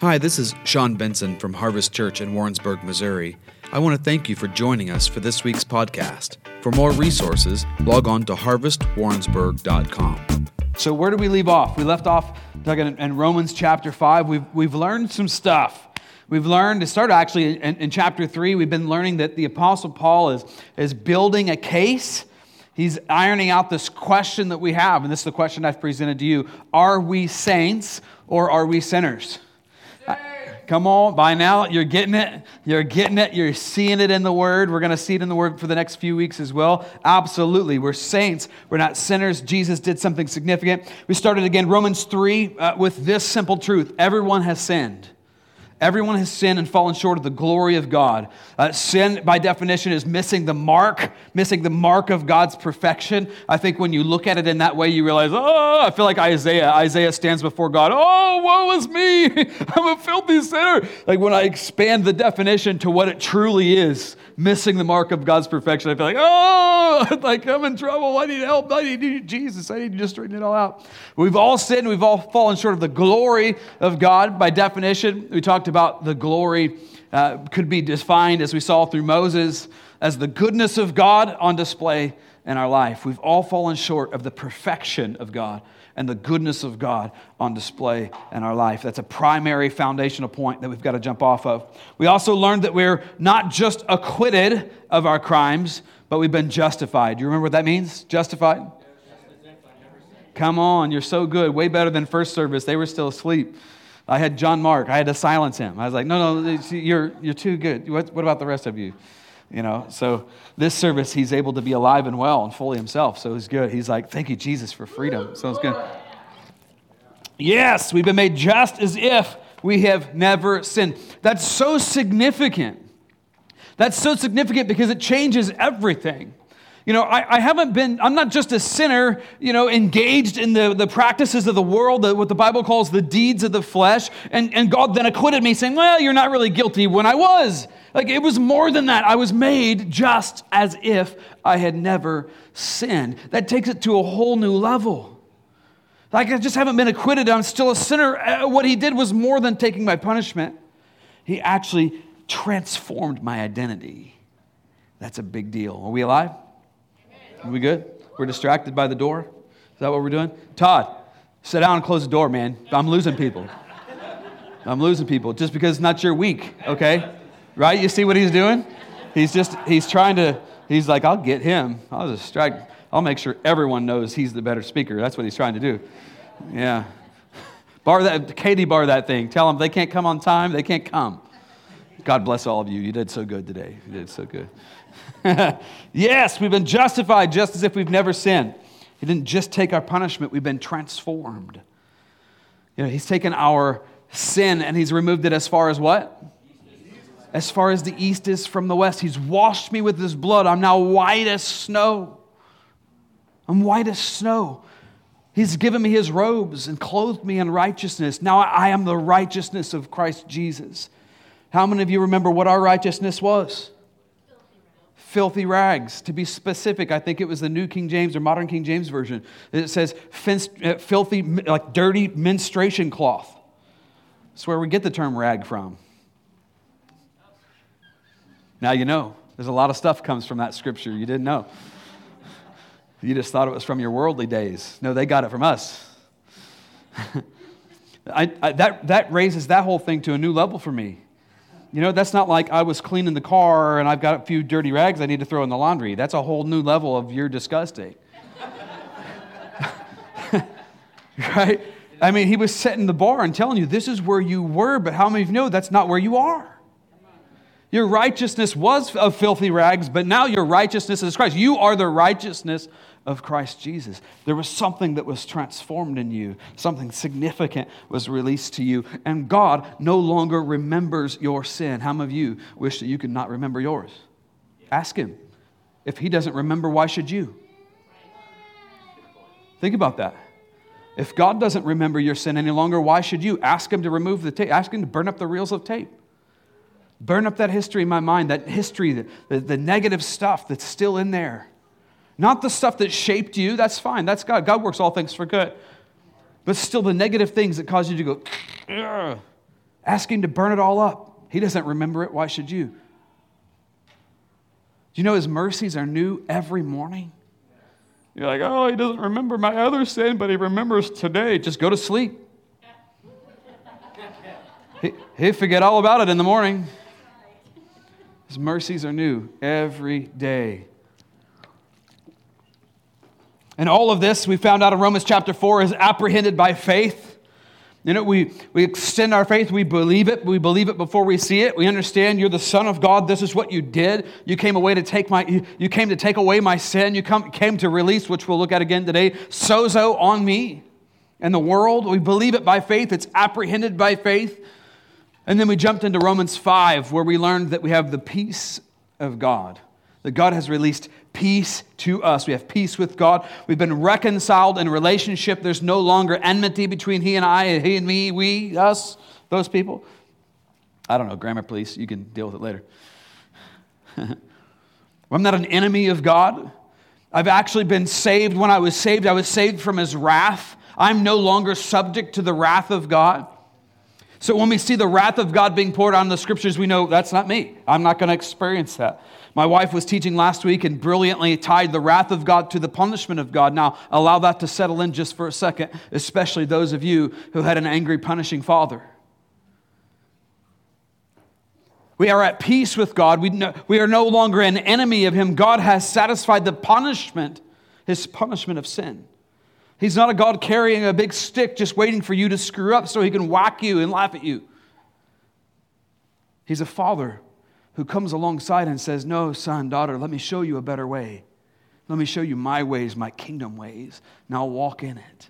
Hi, this is Sean Benson from Harvest Church in Warrensburg, Missouri. I want to thank you for joining us for this week's podcast. For more resources, log on to harvestwarrensburg.com. So, where did we leave off? We left off in Romans chapter 5. We've, we've learned some stuff. We've learned, to start actually in, in chapter 3, we've been learning that the Apostle Paul is, is building a case. He's ironing out this question that we have, and this is the question I've presented to you Are we saints or are we sinners? Come on, by now you're getting it. You're getting it. You're seeing it in the Word. We're going to see it in the Word for the next few weeks as well. Absolutely. We're saints. We're not sinners. Jesus did something significant. We started again, Romans 3, uh, with this simple truth everyone has sinned. Everyone has sinned and fallen short of the glory of God. Uh, sin, by definition, is missing the mark, missing the mark of God's perfection. I think when you look at it in that way, you realize, oh, I feel like Isaiah. Isaiah stands before God, oh, woe is me. I'm a filthy sinner. Like when I expand the definition to what it truly is, missing the mark of God's perfection, I feel like, oh, like I'm in trouble. I need help. I need Jesus. I need to just straighten it all out. We've all sinned. We've all fallen short of the glory of God. By definition, we talked about the glory uh, could be defined, as we saw through Moses, as the goodness of God on display in our life. We've all fallen short of the perfection of God and the goodness of God on display in our life. That's a primary foundational point that we've got to jump off of. We also learned that we're not just acquitted of our crimes, but we've been justified. Do you remember what that means? Justified? Come on, you're so good. Way better than first service. They were still asleep. I had John Mark. I had to silence him. I was like, no, no, you're, you're too good. What, what about the rest of you? You know, so this service, he's able to be alive and well and fully himself. So he's good. He's like, thank you, Jesus, for freedom. So it's good. Yes, we've been made just as if we have never sinned. That's so significant. That's so significant because it changes everything. You know, I, I, haven't been, I'm not just a sinner, you know, engaged in the, the practices of the world, the, what the Bible calls the deeds of the flesh, and, and God then acquitted me saying, well, you're not really guilty when I was. Like it was more than that. I was made just as if I had never sinned. That takes it to a whole new level. Like I just haven't been acquitted, I'm still a sinner. Uh, what he did was more than taking my punishment, he actually transformed my identity. That's a big deal. Are we alive? Are we good? We're distracted by the door? Is that what we're doing? Todd, sit down and close the door, man. I'm losing people. I'm losing people just because it's not your week, okay? Right? You see what he's doing? He's just, he's trying to, he's like, I'll get him. I'll just strike, I'll make sure everyone knows he's the better speaker. That's what he's trying to do. Yeah. Bar that, Katie, bar that thing. Tell them they can't come on time, they can't come. God bless all of you. You did so good today. You did so good. yes, we've been justified just as if we've never sinned. He didn't just take our punishment, we've been transformed. You know, he's taken our sin and he's removed it as far as what? As far as the east is from the west. He's washed me with his blood. I'm now white as snow. I'm white as snow. He's given me his robes and clothed me in righteousness. Now I am the righteousness of Christ Jesus. How many of you remember what our righteousness was? Filthy rags. To be specific, I think it was the New King James or Modern King James Version. It says uh, filthy, like dirty menstruation cloth. That's where we get the term rag from. Now you know. There's a lot of stuff comes from that scripture you didn't know. You just thought it was from your worldly days. No, they got it from us. I, I, that, that raises that whole thing to a new level for me. You know, that's not like I was cleaning the car and I've got a few dirty rags I need to throw in the laundry. That's a whole new level of you're disgusting. right? I mean, he was setting the bar and telling you this is where you were, but how many of you know that's not where you are? Your righteousness was of filthy rags, but now your righteousness is Christ. You are the righteousness of Christ Jesus. There was something that was transformed in you, something significant was released to you, and God no longer remembers your sin. How many of you wish that you could not remember yours? Ask Him. If He doesn't remember, why should you? Think about that. If God doesn't remember your sin any longer, why should you? Ask Him to remove the tape, ask Him to burn up the reels of tape. Burn up that history in my mind, that history, the, the, the negative stuff that's still in there. Not the stuff that shaped you, that's fine, that's God. God works all things for good. But still, the negative things that cause you to go, Ugh. Ask Him to burn it all up. He doesn't remember it. Why should you? Do you know His mercies are new every morning? You're like, oh, He doesn't remember my other sin, but He remembers today. Just go to sleep. he, he'll forget all about it in the morning. His mercies are new every day. And all of this, we found out in Romans chapter 4, is apprehended by faith. You know, we, we extend our faith, we believe it, we believe it before we see it. We understand you're the Son of God. This is what you did. You came away to take my you, you came to take away my sin. You come, came to release, which we'll look at again today, sozo on me and the world. We believe it by faith, it's apprehended by faith. And then we jumped into Romans 5, where we learned that we have the peace of God that God has released peace to us. We have peace with God. We've been reconciled in relationship. There's no longer enmity between He and I, He and me, we, us, those people. I don't know, grammar, please. You can deal with it later. I'm not an enemy of God. I've actually been saved. When I was saved, I was saved from His wrath. I'm no longer subject to the wrath of God. So when we see the wrath of God being poured in the scriptures, we know that's not me. I'm not going to experience that. My wife was teaching last week and brilliantly tied the wrath of God to the punishment of God. Now, allow that to settle in just for a second, especially those of you who had an angry, punishing father. We are at peace with God. We, no, we are no longer an enemy of Him. God has satisfied the punishment, His punishment of sin. He's not a God carrying a big stick just waiting for you to screw up so He can whack you and laugh at you. He's a father who comes alongside and says, No, son, daughter, let me show you a better way. Let me show you my ways, my kingdom ways. Now walk in it.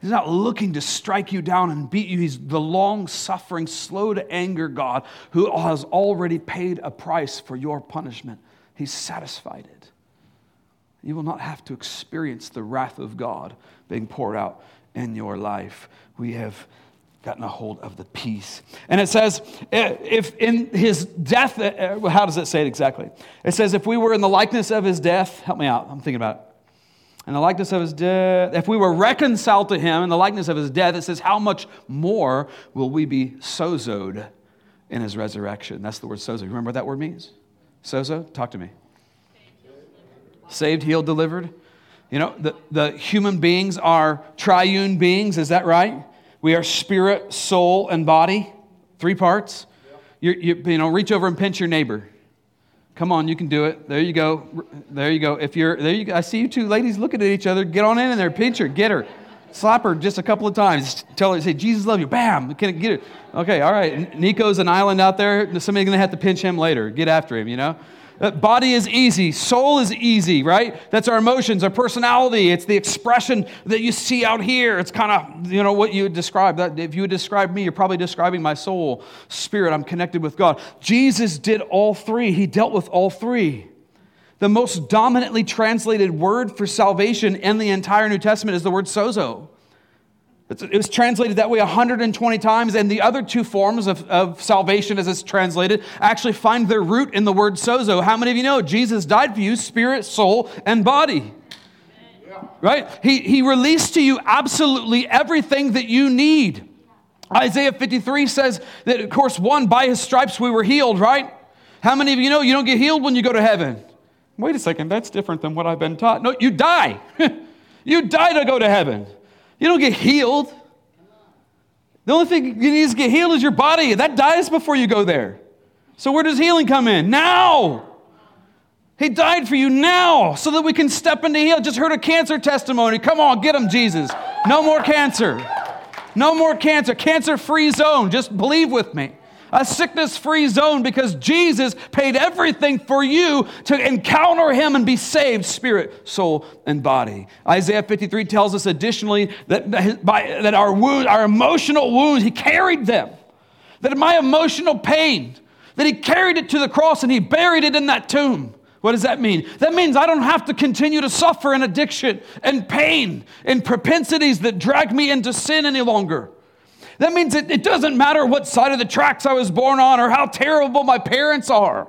He's not looking to strike you down and beat you. He's the long suffering, slow to anger God who has already paid a price for your punishment. He's satisfied it. You will not have to experience the wrath of God being poured out in your life. We have gotten a hold of the peace. And it says, if in his death, uh, uh, how does it say it exactly? It says, if we were in the likeness of his death, help me out, I'm thinking about it. In the likeness of his death, if we were reconciled to him in the likeness of his death, it says, how much more will we be sozoed in his resurrection? That's the word sozo. Remember what that word means? Sozo? Talk to me. Saved, healed, delivered. You know, the, the human beings are triune beings, is that right? We are spirit, soul, and body. Three parts. You, you, you know, reach over and pinch your neighbor. Come on, you can do it. There you go. There you go. If you're there, you. I see you two ladies looking at each other. Get on in there, pinch her, get her, slap her just a couple of times. Tell her, say, "Jesus love you." Bam, can it get it. Okay, all right. Nico's an island out there. Somebody's gonna have to pinch him later. Get after him, you know. Uh, body is easy, soul is easy, right? That's our emotions, our personality. It's the expression that you see out here. It's kind of, you know, what you would describe. That if you would describe me, you're probably describing my soul, spirit. I'm connected with God. Jesus did all three. He dealt with all three. The most dominantly translated word for salvation in the entire New Testament is the word sozo. It was translated that way 120 times, and the other two forms of, of salvation, as it's translated, actually find their root in the word sozo. How many of you know Jesus died for you, spirit, soul, and body? Right? He, he released to you absolutely everything that you need. Isaiah 53 says that, of course, one, by his stripes we were healed, right? How many of you know you don't get healed when you go to heaven? Wait a second, that's different than what I've been taught. No, you die. you die to go to heaven. You don't get healed. The only thing you need to get healed is your body. That dies before you go there. So, where does healing come in? Now. He died for you now so that we can step into heal. Just heard a cancer testimony. Come on, get him, Jesus. No more cancer. No more cancer. Cancer free zone. Just believe with me a sickness free zone because Jesus paid everything for you to encounter Him and be saved, spirit, soul, and body. Isaiah 53 tells us additionally that, by, that our wounds, our emotional wounds, He carried them. That my emotional pain, that He carried it to the cross and He buried it in that tomb. What does that mean? That means I don't have to continue to suffer in addiction and pain and propensities that drag me into sin any longer. That means it, it doesn't matter what side of the tracks I was born on or how terrible my parents are.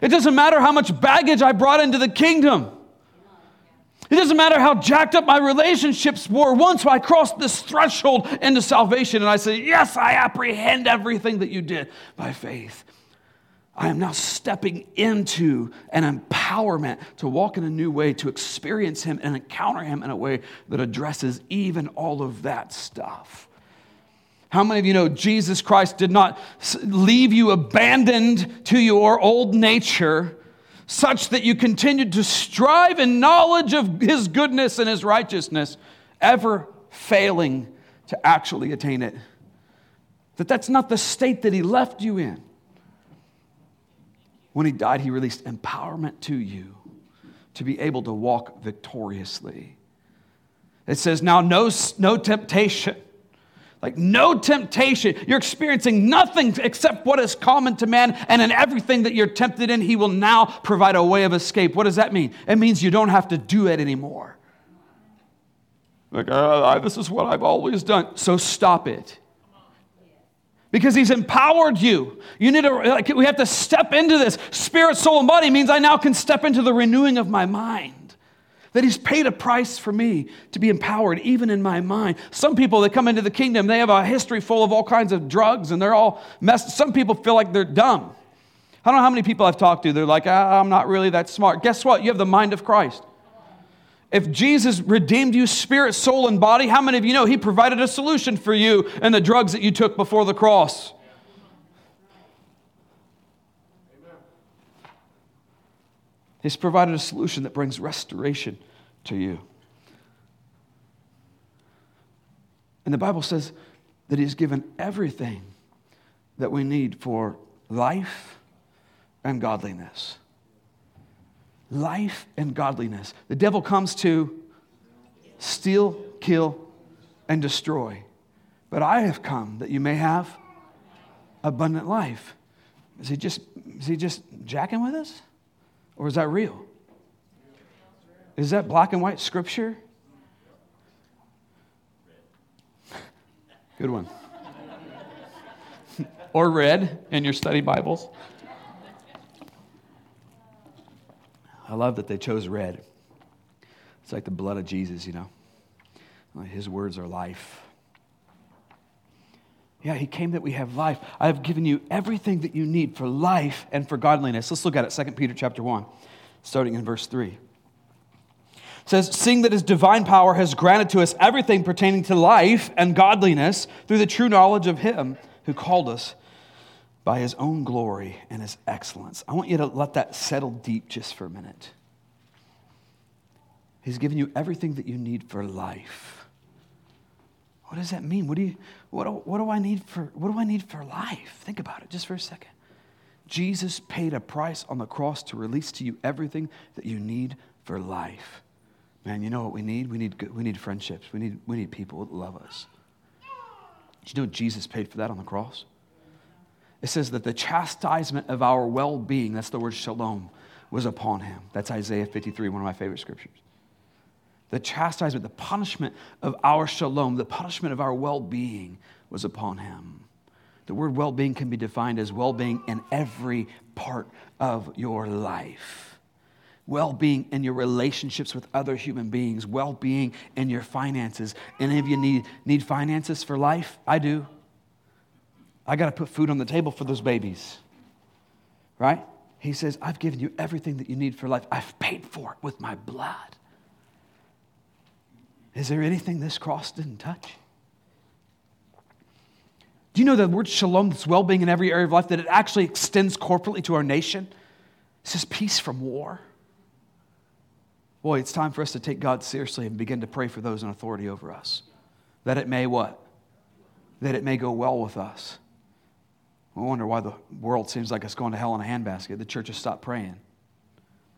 It doesn't matter how much baggage I brought into the kingdom. It doesn't matter how jacked up my relationships were. Once I crossed this threshold into salvation and I say, Yes, I apprehend everything that you did by faith. I am now stepping into an empowerment to walk in a new way, to experience Him and encounter Him in a way that addresses even all of that stuff. How many of you know Jesus Christ did not leave you abandoned to your old nature? such that you continued to strive in knowledge of his goodness and his righteousness, ever failing to actually attain it. That that's not the state that he left you in. When he died, he released empowerment to you to be able to walk victoriously. It says, Now, no, no temptation like no temptation. You're experiencing nothing except what is common to man, and in everything that you're tempted in, he will now provide a way of escape. What does that mean? It means you don't have to do it anymore. Like, uh, this is what I've always done. So stop it. Because he's empowered you. You need to, like, we have to step into this. Spirit, soul, and body means I now can step into the renewing of my mind that he's paid a price for me to be empowered even in my mind. Some people that come into the kingdom they have a history full of all kinds of drugs and they're all messed. Some people feel like they're dumb. I don't know how many people i've talked to they're like i'm not really that smart. Guess what? You have the mind of christ. If jesus redeemed you spirit soul and body how many of you know he provided a solution for you and the drugs that you took before the cross He's provided a solution that brings restoration to you. And the Bible says that He's given everything that we need for life and godliness. Life and godliness. The devil comes to steal, kill, and destroy. But I have come that you may have abundant life. Is he just, is he just jacking with us? Or is that real? Is that black and white scripture? Good one. or red in your study Bibles. I love that they chose red. It's like the blood of Jesus, you know. His words are life. Yeah, he came that we have life. I have given you everything that you need for life and for godliness. Let's look at it. 2 Peter chapter 1, starting in verse 3. It says, Seeing that his divine power has granted to us everything pertaining to life and godliness through the true knowledge of him who called us by his own glory and his excellence. I want you to let that settle deep just for a minute. He's given you everything that you need for life. What does that mean? What do, you, what, do, what, do I need for, what do I need for life? Think about it just for a second. Jesus paid a price on the cross to release to you everything that you need for life. Man, you know what we need? We need, we need friendships. We need, we need people that love us. Did you know Jesus paid for that on the cross? It says that the chastisement of our well being, that's the word shalom, was upon him. That's Isaiah 53, one of my favorite scriptures the chastisement, the punishment of our shalom, the punishment of our well being was upon him. The word well being can be defined as well being in every part of your life. Well being in your relationships with other human beings, well being in your finances. Any of you need, need finances for life? I do. I got to put food on the table for those babies, right? He says, I've given you everything that you need for life. I've paid for it with my blood. Is there anything this cross didn't touch? Do you know the word shalom, this well being in every area of life, that it actually extends corporately to our nation? It says peace from war. Boy, it's time for us to take God seriously and begin to pray for those in authority over us. That it may what? That it may go well with us. I wonder why the world seems like it's going to hell in a handbasket. The church has stopped praying.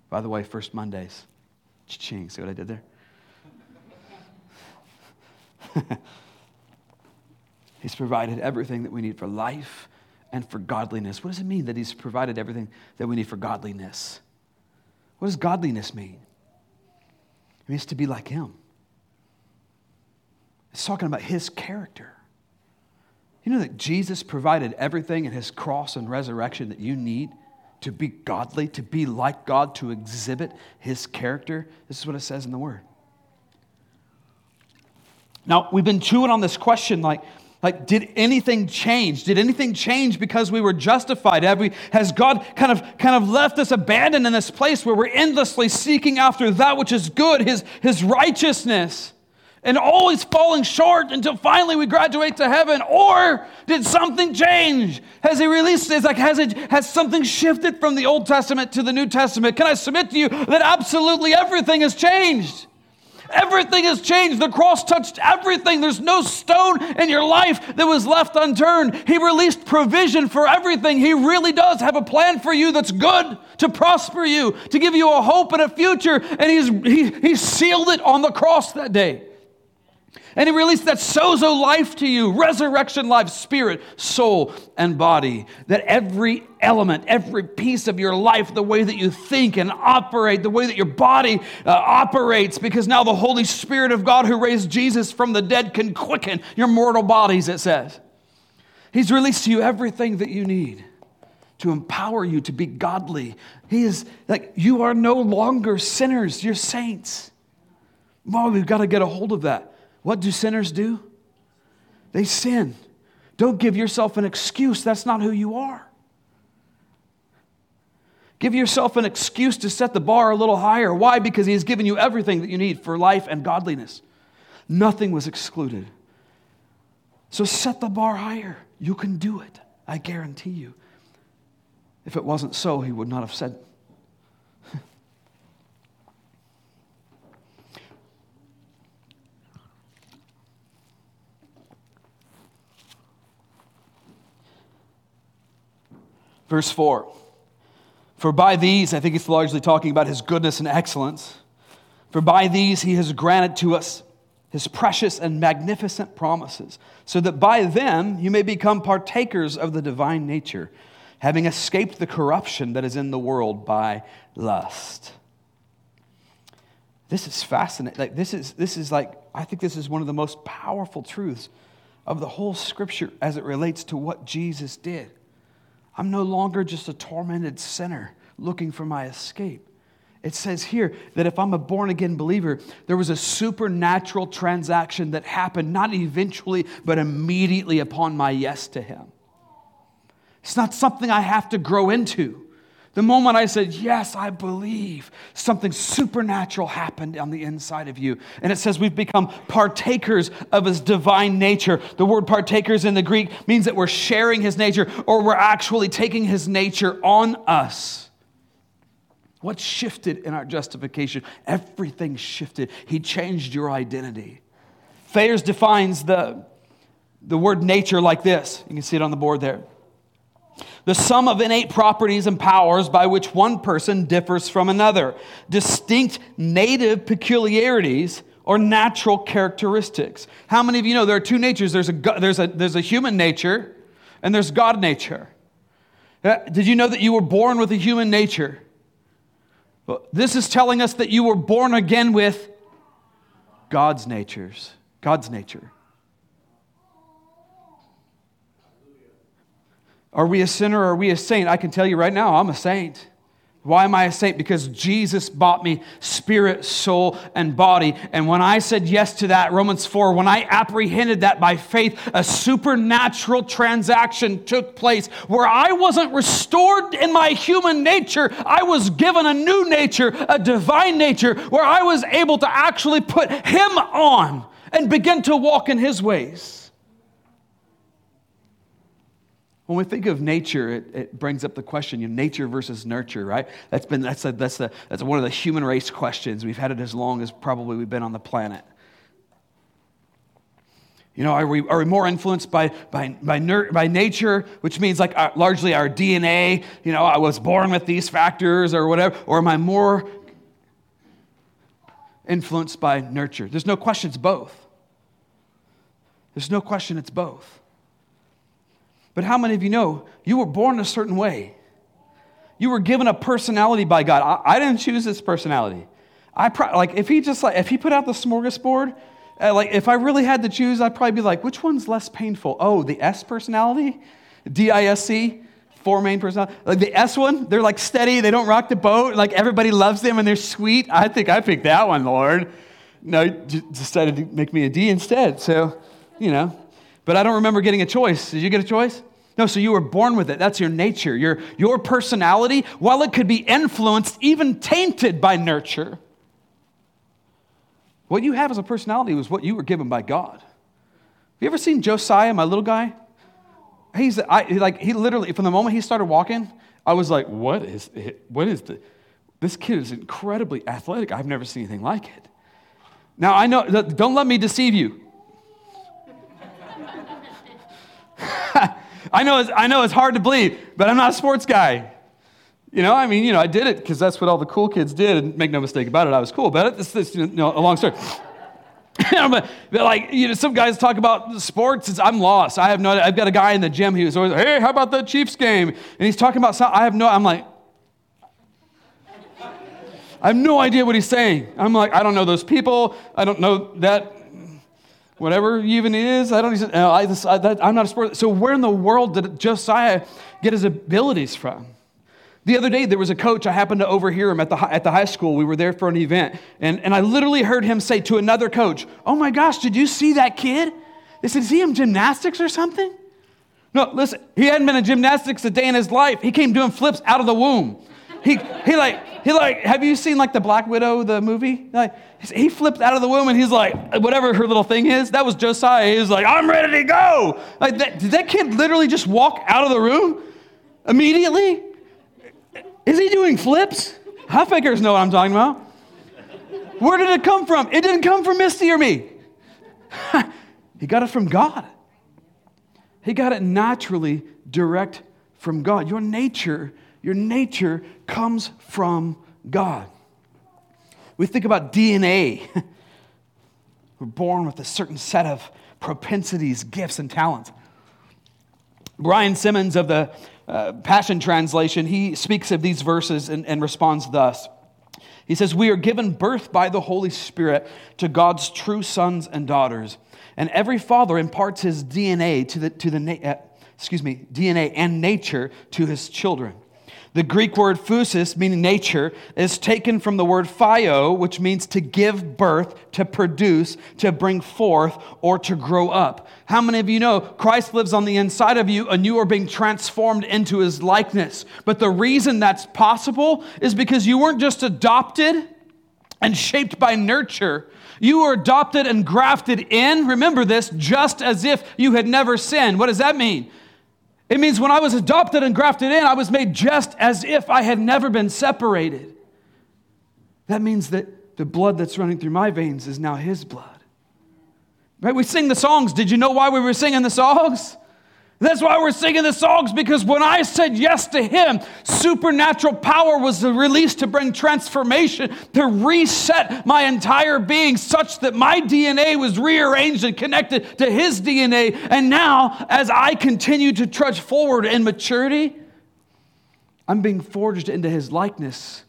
By the way, first Mondays. Ching, see what I did there? he's provided everything that we need for life and for godliness. What does it mean that He's provided everything that we need for godliness? What does godliness mean? It means to be like Him. It's talking about His character. You know that Jesus provided everything in His cross and resurrection that you need to be godly, to be like God, to exhibit his character. This is what it says in the word. Now, we've been chewing on this question like, like, did anything change? Did anything change because we were justified? Have we, has God kind of, kind of left us abandoned in this place where we're endlessly seeking after that which is good, his, his righteousness, and always falling short until finally we graduate to heaven? Or did something change? Has he released it? Like, has, it, has something shifted from the Old Testament to the New Testament? Can I submit to you that absolutely everything has changed? Everything has changed. The cross touched everything. There's no stone in your life that was left unturned. He released provision for everything. He really does have a plan for you that's good to prosper you, to give you a hope and a future. And he's, he, he sealed it on the cross that day. And he released that sozo life to you, resurrection life, spirit, soul, and body. That every element, every piece of your life, the way that you think and operate, the way that your body uh, operates, because now the Holy Spirit of God who raised Jesus from the dead can quicken your mortal bodies, it says. He's released to you everything that you need to empower you to be godly. He is like, you are no longer sinners, you're saints. Well, we've got to get a hold of that. What do sinners do? They sin. Don't give yourself an excuse. That's not who you are. Give yourself an excuse to set the bar a little higher. Why? Because He has given you everything that you need for life and godliness. Nothing was excluded. So set the bar higher. You can do it. I guarantee you. If it wasn't so, He would not have said Verse 4 For by these, I think it's largely talking about his goodness and excellence, for by these he has granted to us his precious and magnificent promises, so that by them you may become partakers of the divine nature, having escaped the corruption that is in the world by lust. This is fascinating. Like this is this is like I think this is one of the most powerful truths of the whole scripture as it relates to what Jesus did. I'm no longer just a tormented sinner looking for my escape. It says here that if I'm a born again believer, there was a supernatural transaction that happened, not eventually, but immediately upon my yes to Him. It's not something I have to grow into. The moment I said, Yes, I believe, something supernatural happened on the inside of you. And it says we've become partakers of his divine nature. The word partakers in the Greek means that we're sharing his nature or we're actually taking his nature on us. What shifted in our justification? Everything shifted. He changed your identity. Thayers defines the, the word nature like this. You can see it on the board there the sum of innate properties and powers by which one person differs from another, distinct native peculiarities or natural characteristics. How many of you know there are two natures? There's a, there's a, there's a human nature and there's God nature. Uh, did you know that you were born with a human nature? This is telling us that you were born again with God's natures, God's nature. Are we a sinner or are we a saint? I can tell you right now, I'm a saint. Why am I a saint? Because Jesus bought me spirit, soul, and body. And when I said yes to that, Romans 4, when I apprehended that by faith, a supernatural transaction took place where I wasn't restored in my human nature. I was given a new nature, a divine nature, where I was able to actually put Him on and begin to walk in His ways. When we think of nature, it, it, brings up the question, you know, nature versus nurture, right? That's been that's a, that's the that's one of the human race questions. We've had it as long as probably we've been on the planet. You know, are we, are we more influenced by, by, by, ner- by nature, which means like our, largely our DNA? You know, I was born with these factors or whatever. Or am I more influenced by nurture? There's no question it's both. There's no question it's both. But how many of you know you were born a certain way? You were given a personality by God. I, I didn't choose this personality. I pro- like if he just like if he put out the smorgasbord, uh, like if I really had to choose, I'd probably be like, which one's less painful? Oh, the S personality, D I S C, four main personalities. Like the S one, they're like steady, they don't rock the boat, like everybody loves them and they're sweet. I think I picked that one, Lord. No, you decided to make me a D instead. So, you know. But I don't remember getting a choice. Did you get a choice? No, so you were born with it. That's your nature. Your, your personality, while it could be influenced, even tainted by nurture, what you have as a personality was what you were given by God. Have you ever seen Josiah, my little guy? He's I, like he literally from the moment he started walking, I was like, what is it? what is the this kid is incredibly athletic. I've never seen anything like it. Now I know don't let me deceive you. I know, it's, I know it's hard to believe, but I'm not a sports guy. You know, I mean, you know, I did it because that's what all the cool kids did, and make no mistake about it, I was cool about it. This, is, you know, a long story. but, like, you know, some guys talk about sports. I'm lost. I have no. I've got a guy in the gym. He was always, "Hey, how about the Chiefs game?" And he's talking about. I have no. I'm like, I have no idea what he's saying. I'm like, I don't know those people. I don't know that whatever he even is. I don't even, uh, I, I, I'm not a sport. So where in the world did Josiah get his abilities from? The other day, there was a coach, I happened to overhear him at the, at the high school. We were there for an event, and, and I literally heard him say to another coach, Oh my gosh, did you see that kid? They said, Is he in gymnastics or something? No, listen, he hadn't been in gymnastics a day in his life. He came doing flips out of the womb. He, he like, he like, have you seen like the Black Widow, the movie? Like, he flipped out of the womb and he's like, whatever her little thing is, that was Josiah. He was like, I'm ready to go. Like, that, did that kid literally just walk out of the room immediately? Is he doing flips? Huffakers know what I'm talking about. Where did it come from? It didn't come from Misty or me. he got it from God. He got it naturally direct from God. Your nature your nature comes from God. We think about DNA. We're born with a certain set of propensities, gifts, and talents. Brian Simmons of the uh, Passion Translation, he speaks of these verses and, and responds thus. He says, We are given birth by the Holy Spirit to God's true sons and daughters. And every father imparts his DNA to the, to the uh, excuse me, DNA and nature to his children. The Greek word phusis, meaning nature, is taken from the word phio, which means to give birth, to produce, to bring forth, or to grow up. How many of you know Christ lives on the inside of you and you are being transformed into his likeness? But the reason that's possible is because you weren't just adopted and shaped by nurture. You were adopted and grafted in, remember this, just as if you had never sinned. What does that mean? It means when I was adopted and grafted in, I was made just as if I had never been separated. That means that the blood that's running through my veins is now His blood. Right? We sing the songs. Did you know why we were singing the songs? That's why we're singing the songs because when I said yes to Him, supernatural power was released to bring transformation, to reset my entire being such that my DNA was rearranged and connected to His DNA. And now, as I continue to trudge forward in maturity, I'm being forged into His likeness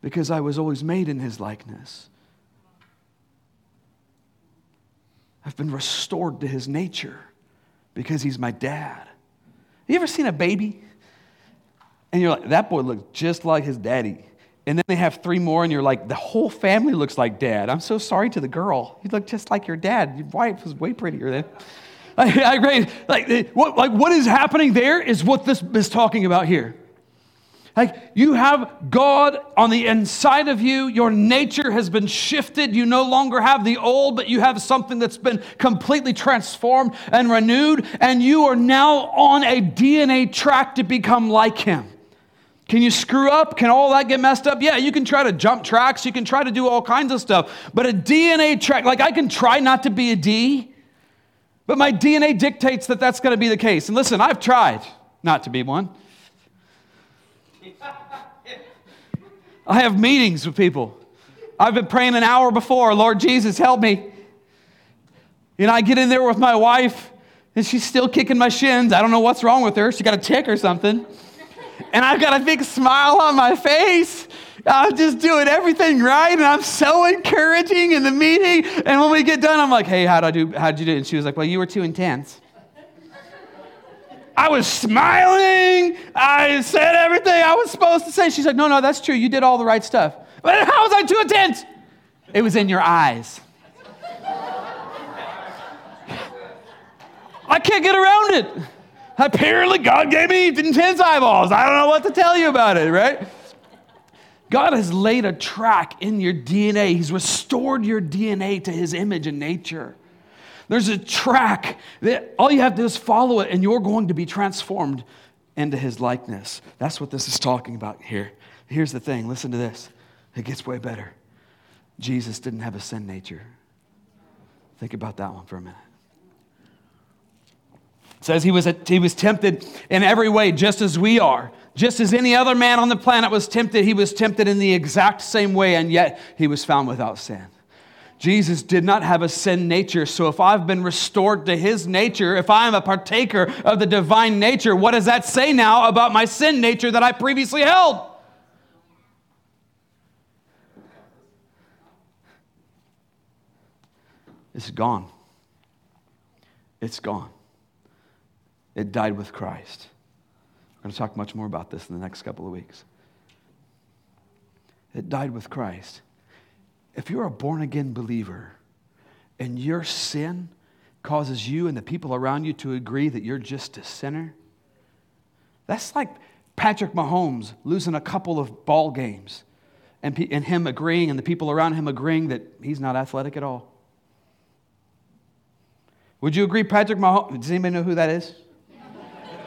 because I was always made in His likeness. I've been restored to His nature because he's my dad. You ever seen a baby? And you're like, that boy looks just like his daddy. And then they have three more, and you're like, the whole family looks like dad. I'm so sorry to the girl. You look just like your dad. Your wife was way prettier than. I, I. Like what, like, what is happening there is what this is talking about here. Like you have God on the inside of you. Your nature has been shifted. You no longer have the old, but you have something that's been completely transformed and renewed. And you are now on a DNA track to become like Him. Can you screw up? Can all that get messed up? Yeah, you can try to jump tracks. You can try to do all kinds of stuff. But a DNA track, like I can try not to be a D, but my DNA dictates that that's going to be the case. And listen, I've tried not to be one. I have meetings with people. I've been praying an hour before, Lord Jesus, help me. Know, I get in there with my wife, and she's still kicking my shins. I don't know what's wrong with her. She got a tick or something. And I've got a big smile on my face. I'm just doing everything right, and I'm so encouraging in the meeting. And when we get done, I'm like, "Hey, how'd I do? How'd you do?" And she was like, "Well, you were too intense." I was smiling. I said everything I was supposed to say. She's like, No, no, that's true. You did all the right stuff. But how was I too intense? It was in your eyes. I can't get around it. Apparently, God gave me intense eyeballs. I don't know what to tell you about it, right? God has laid a track in your DNA. He's restored your DNA to his image and nature. There's a track that all you have to do is follow it, and you're going to be transformed into his likeness. That's what this is talking about here. Here's the thing listen to this, it gets way better. Jesus didn't have a sin nature. Think about that one for a minute. It says he was, a, he was tempted in every way, just as we are. Just as any other man on the planet was tempted, he was tempted in the exact same way, and yet he was found without sin. Jesus did not have a sin nature. So if I've been restored to his nature, if I am a partaker of the divine nature, what does that say now about my sin nature that I previously held? It's gone. It's gone. It died with Christ. We're going to talk much more about this in the next couple of weeks. It died with Christ. If you're a born again believer and your sin causes you and the people around you to agree that you're just a sinner, that's like Patrick Mahomes losing a couple of ball games and, and him agreeing and the people around him agreeing that he's not athletic at all. Would you agree, Patrick Mahomes? Does anybody know who that is?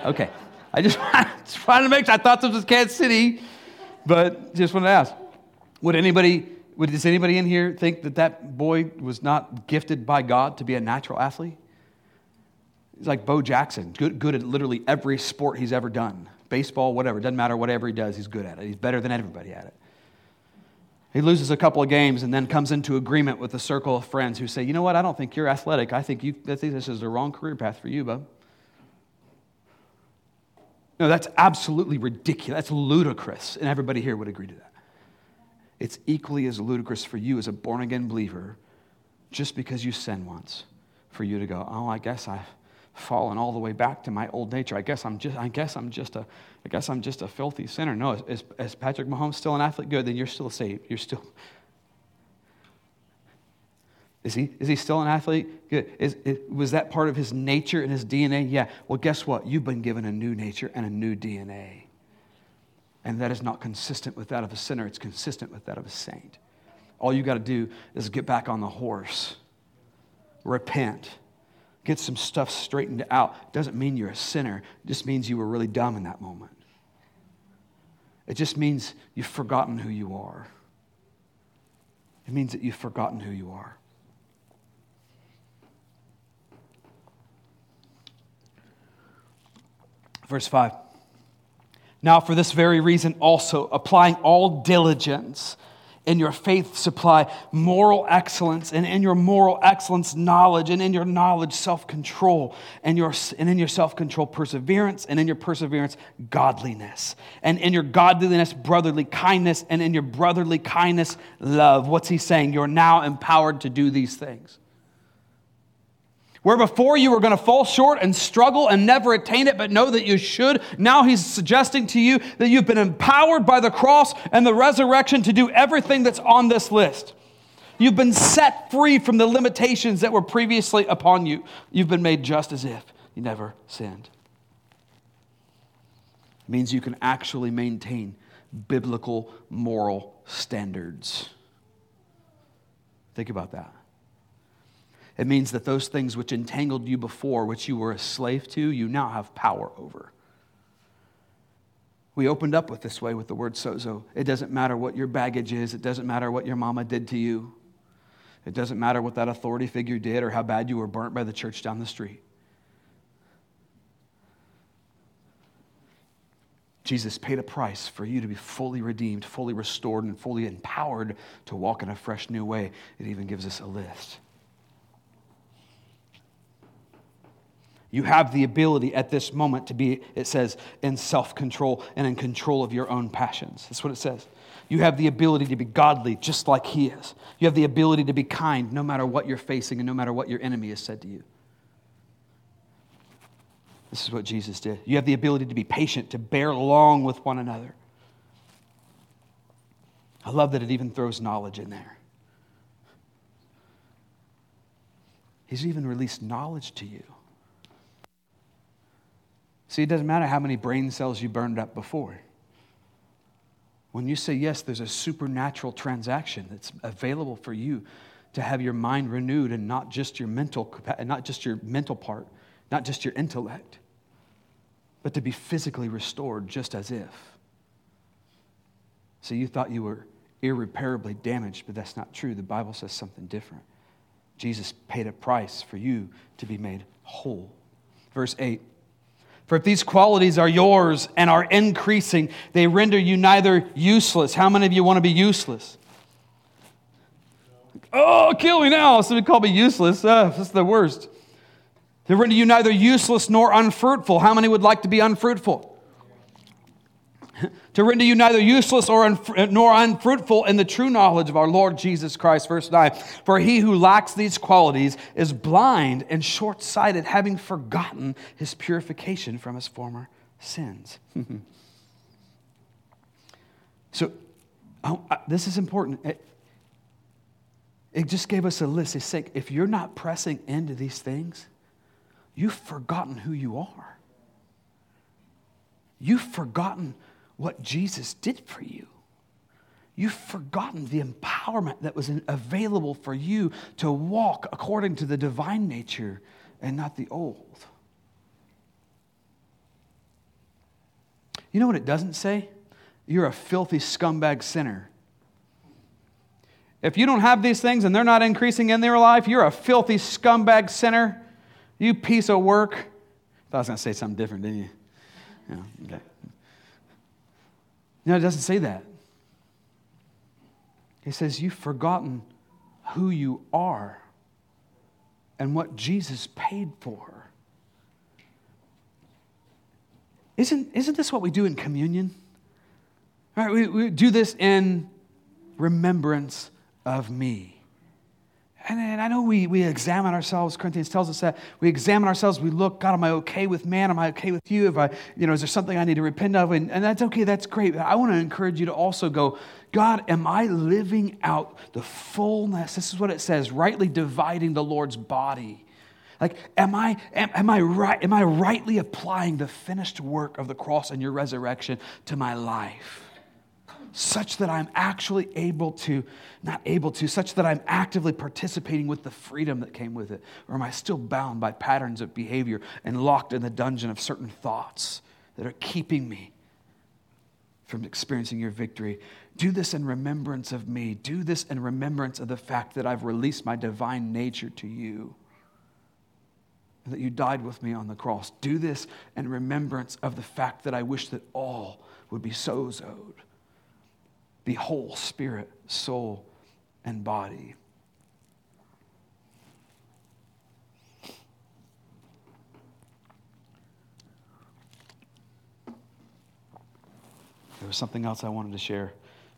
Okay. I just, just wanted to make sure. I thought this was Kansas City, but just wanted to ask. Would anybody, does anybody in here think that that boy was not gifted by God to be a natural athlete? He's like Bo Jackson, good, good at literally every sport he's ever done. Baseball, whatever, doesn't matter whatever he does, he's good at it. He's better than everybody at it. He loses a couple of games and then comes into agreement with a circle of friends who say, you know what, I don't think you're athletic. I think, you, I think this is the wrong career path for you, bub. No, that's absolutely ridiculous. That's ludicrous. And everybody here would agree to that. It's equally as ludicrous for you as a born again believer just because you sin once for you to go, oh, I guess I've fallen all the way back to my old nature. I guess I'm just, I guess I'm just a, I guess I'm just a filthy sinner. No, is, is Patrick Mahomes still an athlete? Good, then you're still saved. You're still, is he, is he still an athlete? Good. Is, was that part of his nature and his DNA? Yeah. Well, guess what? You've been given a new nature and a new DNA. And that is not consistent with that of a sinner, it's consistent with that of a saint. All you got to do is get back on the horse, repent, get some stuff straightened out. Doesn't mean you're a sinner, it just means you were really dumb in that moment. It just means you've forgotten who you are. It means that you've forgotten who you are. Verse 5. Now, for this very reason, also, applying all diligence, in your faith supply moral excellence, and in your moral excellence, knowledge, and in your knowledge, self control, and, your, and in your self control, perseverance, and in your perseverance, godliness, and in your godliness, brotherly kindness, and in your brotherly kindness, love. What's he saying? You're now empowered to do these things. Where before you were going to fall short and struggle and never attain it, but know that you should, now he's suggesting to you that you've been empowered by the cross and the resurrection to do everything that's on this list. You've been set free from the limitations that were previously upon you. You've been made just as if you never sinned. It means you can actually maintain biblical moral standards. Think about that. It means that those things which entangled you before, which you were a slave to, you now have power over. We opened up with this way with the word sozo. It doesn't matter what your baggage is, it doesn't matter what your mama did to you, it doesn't matter what that authority figure did or how bad you were burnt by the church down the street. Jesus paid a price for you to be fully redeemed, fully restored, and fully empowered to walk in a fresh new way. It even gives us a list. You have the ability at this moment to be, it says, in self control and in control of your own passions. That's what it says. You have the ability to be godly just like He is. You have the ability to be kind no matter what you're facing and no matter what your enemy has said to you. This is what Jesus did. You have the ability to be patient, to bear along with one another. I love that it even throws knowledge in there. He's even released knowledge to you. See, it doesn't matter how many brain cells you burned up before. When you say yes, there's a supernatural transaction that's available for you to have your mind renewed and not just your mental not just your mental part, not just your intellect, but to be physically restored just as if. So you thought you were irreparably damaged, but that's not true. The Bible says something different. Jesus paid a price for you to be made whole. Verse 8 For if these qualities are yours and are increasing, they render you neither useless. How many of you want to be useless? Oh, kill me now. Somebody call me useless. Uh, that's the worst. They render you neither useless nor unfruitful. How many would like to be unfruitful? to render you neither useless or unf- uh, nor unfruitful in the true knowledge of our Lord Jesus Christ. Verse 9 For he who lacks these qualities is blind and short sighted, having forgotten his purification from his former sins. so, oh, uh, this is important. It, it just gave us a list. It's saying if you're not pressing into these things, you've forgotten who you are. You've forgotten what Jesus did for you. You've forgotten the empowerment that was available for you to walk according to the divine nature and not the old. You know what it doesn't say? You're a filthy scumbag sinner. If you don't have these things and they're not increasing in their life, you're a filthy scumbag sinner. You piece of work. I thought I was going to say something different, didn't you? Yeah, okay. No, it doesn't say that. He says, You've forgotten who you are and what Jesus paid for. Isn't, isn't this what we do in communion? All right, we, we do this in remembrance of me. And I know we, we examine ourselves. Corinthians tells us that we examine ourselves. We look, God, am I okay with man? Am I okay with you? If I, you know, is there something I need to repent of? And, and that's okay. That's great. But I want to encourage you to also go, God, am I living out the fullness? This is what it says, rightly dividing the Lord's body. Like, am I, am, am, I right, am I rightly applying the finished work of the cross and your resurrection to my life? Such that I'm actually able to, not able to, such that I'm actively participating with the freedom that came with it? Or am I still bound by patterns of behavior and locked in the dungeon of certain thoughts that are keeping me from experiencing your victory? Do this in remembrance of me. Do this in remembrance of the fact that I've released my divine nature to you and that you died with me on the cross. Do this in remembrance of the fact that I wish that all would be sozoed the whole spirit, soul, and body. There was something else I wanted to share.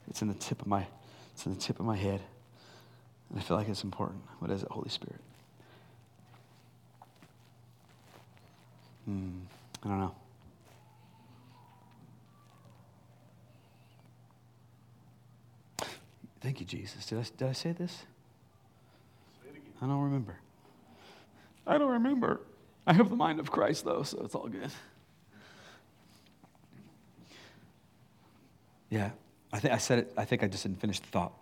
It's in the tip of my, it's in the tip of my head. And I feel like it's important. What is it, Holy Spirit? Hmm, I don't know. Thank you, Jesus. Did I, did I say this? I don't remember. I don't remember. I have the mind of Christ, though, so it's all good. Yeah, I think I said it. I think I just didn't finish the thought.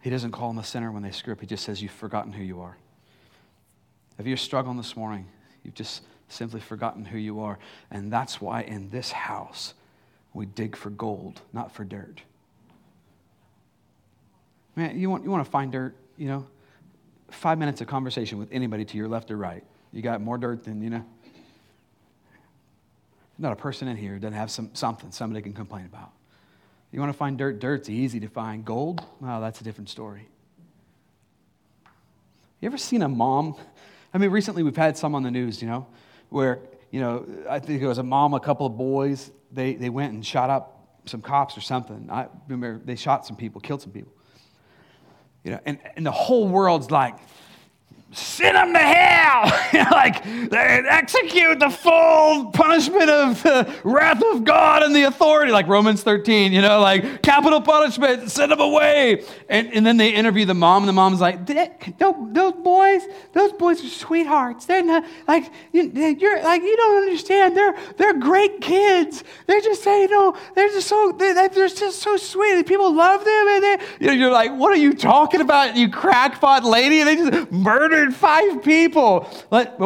He doesn't call them a sinner when they screw up. He just says, You've forgotten who you are. If you're struggling this morning, you've just simply forgotten who you are. And that's why in this house, we dig for gold, not for dirt. Man, you want, you want to find dirt, you know? Five minutes of conversation with anybody to your left or right. You got more dirt than, you know? Not a person in here doesn't have some, something somebody can complain about. You want to find dirt? Dirt's easy to find. Gold? Well, that's a different story. You ever seen a mom? I mean, recently we've had some on the news, you know, where, you know, I think it was a mom, a couple of boys, they, they went and shot up some cops or something. I remember they shot some people, killed some people. You know, and, and the whole world's like, send them to hell. like, execute the full punishment of the wrath of God and the authority, like Romans 13, you know, like capital punishment, send them away. And, and then they interview the mom, and the mom's like, those boys, those boys are sweethearts. They're not, like, you, are like, you don't understand. They're, they're great kids. They're just saying, you know, they're just so, they're, they're just so sweet. People love them. And they, you know, you're like, what are you talking about, you crackpot lady? And they just murder 105 people. But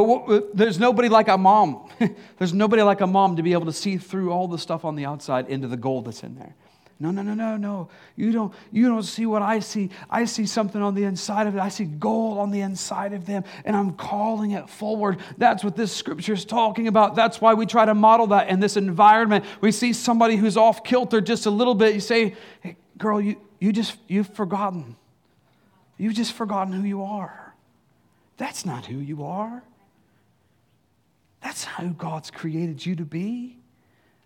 there's nobody like a mom. there's nobody like a mom to be able to see through all the stuff on the outside into the gold that's in there. No, no, no, no, no. You don't, you don't see what I see. I see something on the inside of it. I see gold on the inside of them, and I'm calling it forward. That's what this scripture is talking about. That's why we try to model that in this environment. We see somebody who's off kilter just a little bit. You say, hey, girl, you, you just, you've forgotten. You've just forgotten who you are. That's not who you are. That's how God's created you to be.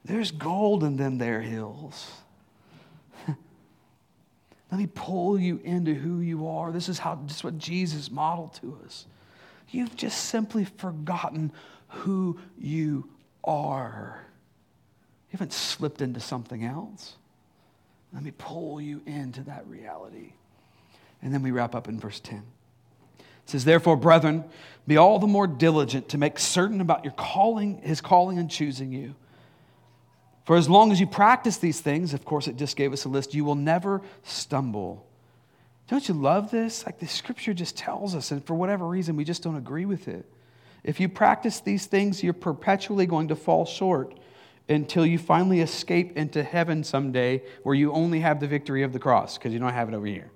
There's gold in them there hills. Let me pull you into who you are. This is how this is what Jesus modeled to us. You've just simply forgotten who you are. You haven't slipped into something else. Let me pull you into that reality. And then we wrap up in verse 10. It says, Therefore, brethren, be all the more diligent to make certain about your calling, his calling and choosing you. For as long as you practice these things, of course, it just gave us a list, you will never stumble. Don't you love this? Like the scripture just tells us, and for whatever reason, we just don't agree with it. If you practice these things, you're perpetually going to fall short until you finally escape into heaven someday where you only have the victory of the cross because you don't have it over here.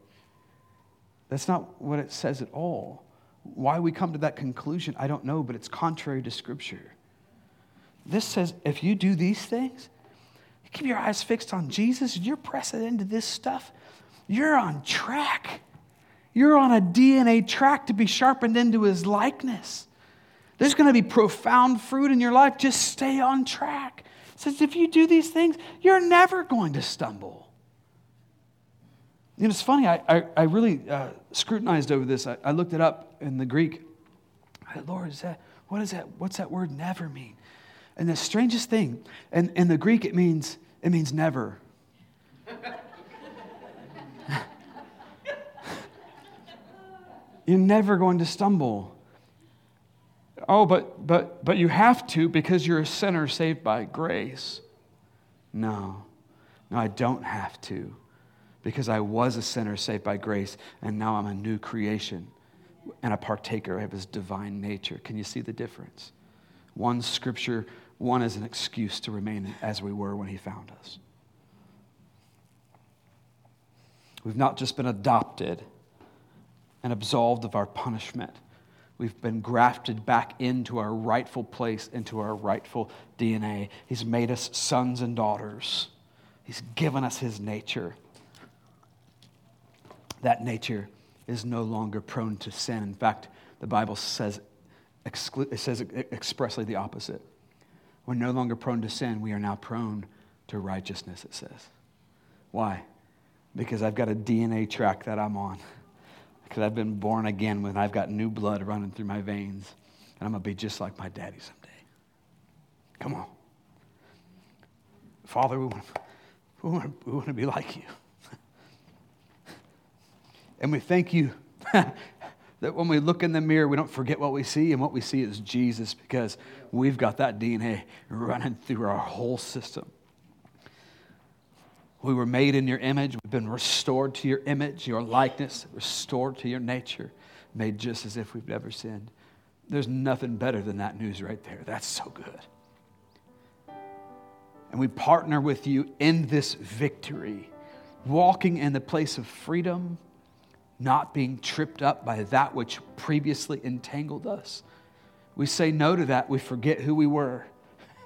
That's not what it says at all. Why we come to that conclusion, I don't know, but it's contrary to Scripture. This says if you do these things, keep your eyes fixed on Jesus, you're pressing into this stuff, you're on track. You're on a DNA track to be sharpened into his likeness. There's going to be profound fruit in your life. Just stay on track. It says if you do these things, you're never going to stumble. You know, it's funny, I, I, I really uh, scrutinized over this. I, I, looked it up in the Greek. I Lord, is that, what is that? What's that word never mean? And the strangest thing, and in the Greek, it means it means never. You're never going to stumble. Oh, but but but you have to because you're a sinner saved by grace. No. No, I don't have to because I was a sinner saved by grace and now I'm a new creation and a partaker of his divine nature. Can you see the difference? One scripture one is an excuse to remain as we were when he found us. We've not just been adopted and absolved of our punishment. We've been grafted back into our rightful place, into our rightful DNA. He's made us sons and daughters. He's given us his nature. That nature is no longer prone to sin. In fact, the Bible says, it says expressly the opposite. We're no longer prone to sin. We are now prone to righteousness, it says. Why? Because I've got a DNA track that I'm on. Because I've been born again when I've got new blood running through my veins. And I'm going to be just like my daddy someday. Come on. Father, we want, we want, we want to be like you. And we thank you that when we look in the mirror, we don't forget what we see, and what we see is Jesus because we've got that DNA running through our whole system. We were made in your image. We've been restored to your image, your likeness, restored to your nature, made just as if we've never sinned. There's nothing better than that news right there. That's so good. And we partner with you in this victory, walking in the place of freedom not being tripped up by that which previously entangled us. We say no to that. We forget who we were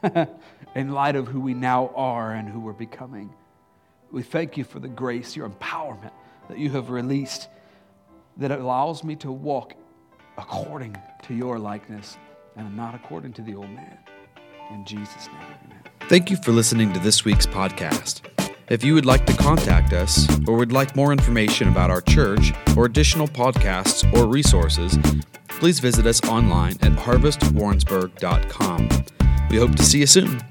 in light of who we now are and who we're becoming. We thank you for the grace, your empowerment that you have released that allows me to walk according to your likeness and not according to the old man. In Jesus' name, amen. Thank you for listening to this week's podcast. If you would like to contact us or would like more information about our church or additional podcasts or resources, please visit us online at harvestwarrensburg.com. We hope to see you soon.